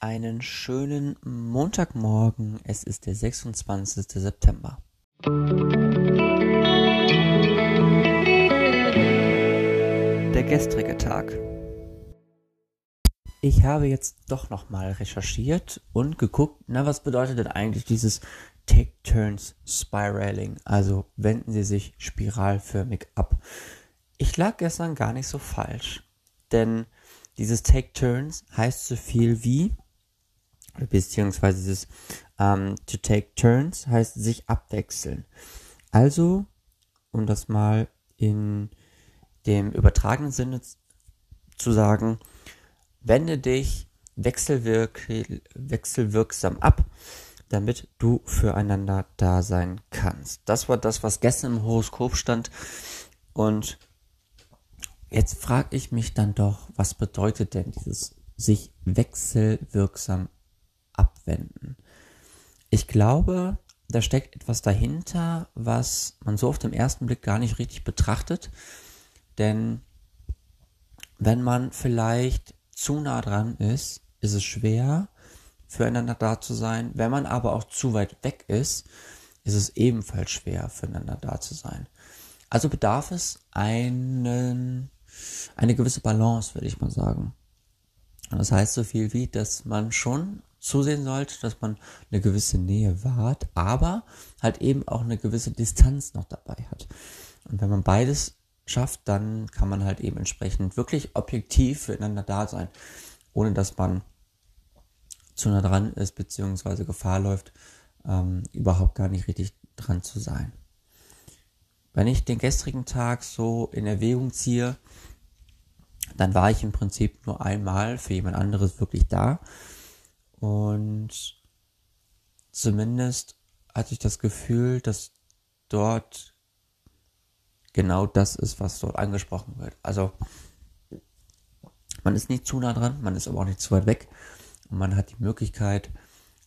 Einen schönen Montagmorgen. Es ist der 26. September. Der gestrige Tag. Ich habe jetzt doch nochmal recherchiert und geguckt, na, was bedeutet denn eigentlich dieses Take Turns Spiraling? Also wenden Sie sich spiralförmig ab. Ich lag gestern gar nicht so falsch, denn dieses Take Turns heißt so viel wie, beziehungsweise dieses ähm, To Take Turns heißt sich abwechseln. Also, um das mal in dem übertragenen Sinne zu sagen, wende dich wechselwirk wechselwirksam ab, damit du füreinander da sein kannst. Das war das, was gestern im Horoskop stand. Und Jetzt frage ich mich dann doch, was bedeutet denn dieses sich wechselwirksam abwenden? Ich glaube, da steckt etwas dahinter, was man so auf den ersten Blick gar nicht richtig betrachtet. Denn wenn man vielleicht zu nah dran ist, ist es schwer, füreinander da zu sein. Wenn man aber auch zu weit weg ist, ist es ebenfalls schwer, füreinander da zu sein. Also bedarf es einen eine gewisse Balance, würde ich mal sagen. Das heißt so viel wie, dass man schon zusehen sollte, dass man eine gewisse Nähe wahrt, aber halt eben auch eine gewisse Distanz noch dabei hat. Und wenn man beides schafft, dann kann man halt eben entsprechend wirklich objektiv füreinander da sein, ohne dass man zu nah dran ist, beziehungsweise Gefahr läuft, ähm, überhaupt gar nicht richtig dran zu sein. Wenn ich den gestrigen Tag so in Erwägung ziehe, dann war ich im Prinzip nur einmal für jemand anderes wirklich da. Und zumindest hatte ich das Gefühl, dass dort genau das ist, was dort angesprochen wird. Also man ist nicht zu nah dran, man ist aber auch nicht zu weit weg. Und man hat die Möglichkeit,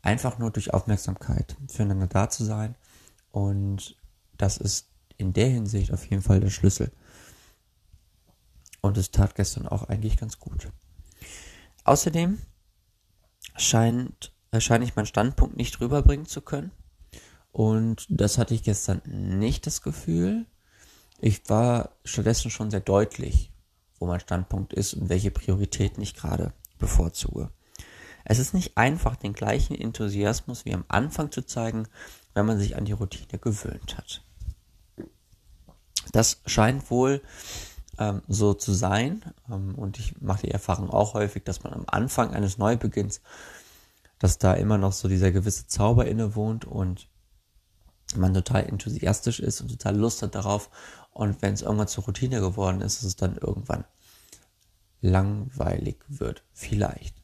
einfach nur durch Aufmerksamkeit füreinander da zu sein. Und das ist in der Hinsicht auf jeden Fall der Schlüssel. Und es tat gestern auch eigentlich ganz gut. Außerdem scheint, scheine ich meinen Standpunkt nicht rüberbringen zu können. Und das hatte ich gestern nicht das Gefühl. Ich war stattdessen schon sehr deutlich, wo mein Standpunkt ist und welche Prioritäten ich gerade bevorzuge. Es ist nicht einfach, den gleichen Enthusiasmus wie am Anfang zu zeigen, wenn man sich an die Routine gewöhnt hat. Das scheint wohl ähm, so zu sein. Ähm, und ich mache die Erfahrung auch häufig, dass man am Anfang eines Neubeginns, dass da immer noch so dieser gewisse Zauber inne wohnt und man total enthusiastisch ist und total Lust hat darauf. Und wenn es irgendwann zur Routine geworden ist, dass es dann irgendwann langweilig wird. Vielleicht.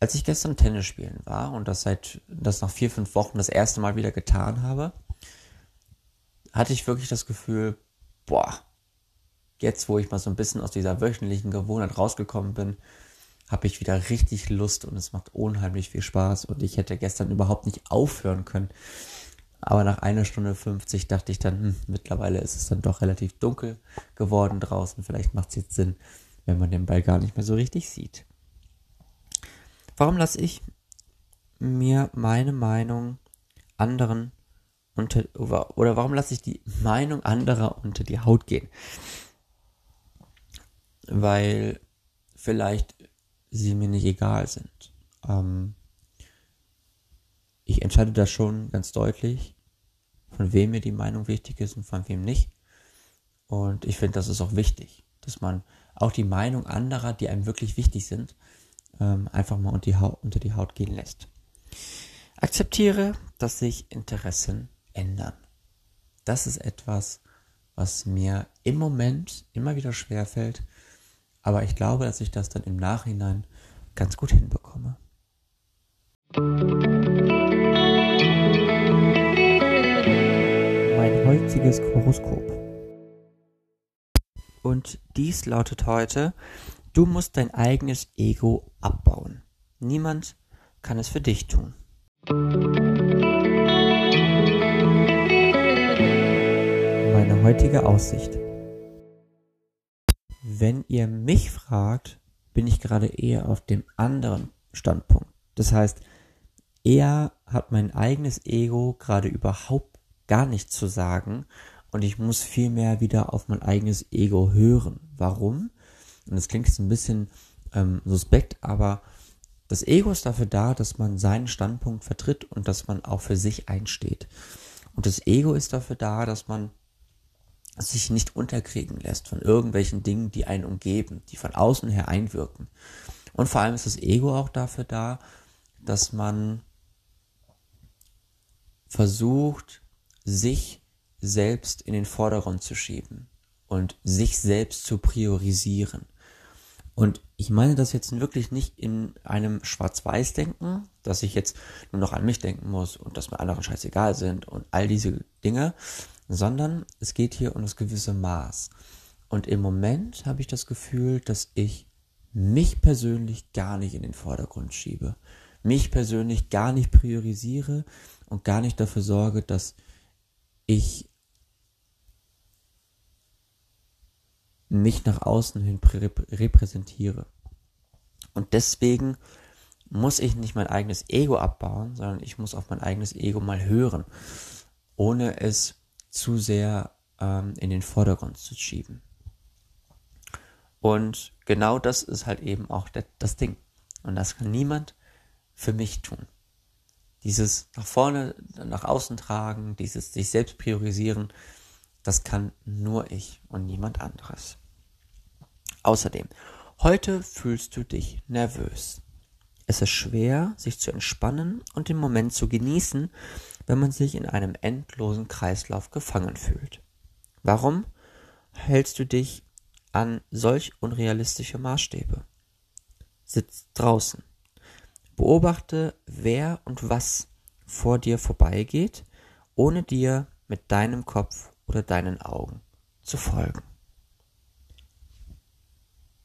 Als ich gestern Tennis spielen war und das seit, das nach vier, fünf Wochen das erste Mal wieder getan habe, hatte ich wirklich das Gefühl, boah, jetzt, wo ich mal so ein bisschen aus dieser wöchentlichen Gewohnheit rausgekommen bin, habe ich wieder richtig Lust und es macht unheimlich viel Spaß und ich hätte gestern überhaupt nicht aufhören können. Aber nach einer Stunde 50 dachte ich dann, hm, mittlerweile ist es dann doch relativ dunkel geworden draußen. Vielleicht macht es jetzt Sinn, wenn man den Ball gar nicht mehr so richtig sieht. Warum lasse ich mir meine Meinung anderen unter, oder warum lasse ich die Meinung anderer unter die Haut gehen? Weil vielleicht sie mir nicht egal sind. Ähm, ich entscheide da schon ganz deutlich, von wem mir die Meinung wichtig ist und von wem nicht. Und ich finde, das ist auch wichtig, dass man auch die Meinung anderer, die einem wirklich wichtig sind, ähm, einfach mal unter die, Haut, unter die Haut gehen lässt. Akzeptiere, dass sich Interessen ändern. Das ist etwas, was mir im Moment immer wieder schwerfällt, aber ich glaube, dass ich das dann im Nachhinein ganz gut hinbekomme. Mein heutiges Horoskop. Und dies lautet heute, du musst dein eigenes Ego abbauen. Niemand kann es für dich tun. Meine heutige Aussicht. Wenn ihr mich fragt, bin ich gerade eher auf dem anderen Standpunkt. Das heißt, eher hat mein eigenes Ego gerade überhaupt gar nichts zu sagen und ich muss viel mehr wieder auf mein eigenes Ego hören. Warum? Und das klingt jetzt ein bisschen ähm, suspekt, aber das Ego ist dafür da, dass man seinen Standpunkt vertritt und dass man auch für sich einsteht. Und das Ego ist dafür da, dass man sich nicht unterkriegen lässt von irgendwelchen Dingen, die einen umgeben, die von außen her einwirken. Und vor allem ist das Ego auch dafür da, dass man versucht, sich selbst in den Vordergrund zu schieben und sich selbst zu priorisieren. Und ich meine das jetzt wirklich nicht in einem Schwarz-Weiß-Denken, dass ich jetzt nur noch an mich denken muss und dass mir andere scheißegal sind und all diese Dinge, sondern es geht hier um das gewisse Maß. Und im Moment habe ich das Gefühl, dass ich mich persönlich gar nicht in den Vordergrund schiebe, mich persönlich gar nicht priorisiere und gar nicht dafür sorge, dass ich mich nach außen hin repräsentiere. Und deswegen muss ich nicht mein eigenes Ego abbauen, sondern ich muss auf mein eigenes Ego mal hören, ohne es zu sehr ähm, in den Vordergrund zu schieben. Und genau das ist halt eben auch das Ding. Und das kann niemand für mich tun. Dieses nach vorne, nach außen tragen, dieses sich selbst priorisieren, das kann nur ich und niemand anderes. Außerdem, heute fühlst du dich nervös. Es ist schwer, sich zu entspannen und den Moment zu genießen, wenn man sich in einem endlosen Kreislauf gefangen fühlt. Warum hältst du dich an solch unrealistische Maßstäbe? Sitz draußen. Beobachte, wer und was vor dir vorbeigeht, ohne dir mit deinem Kopf oder deinen Augen zu folgen.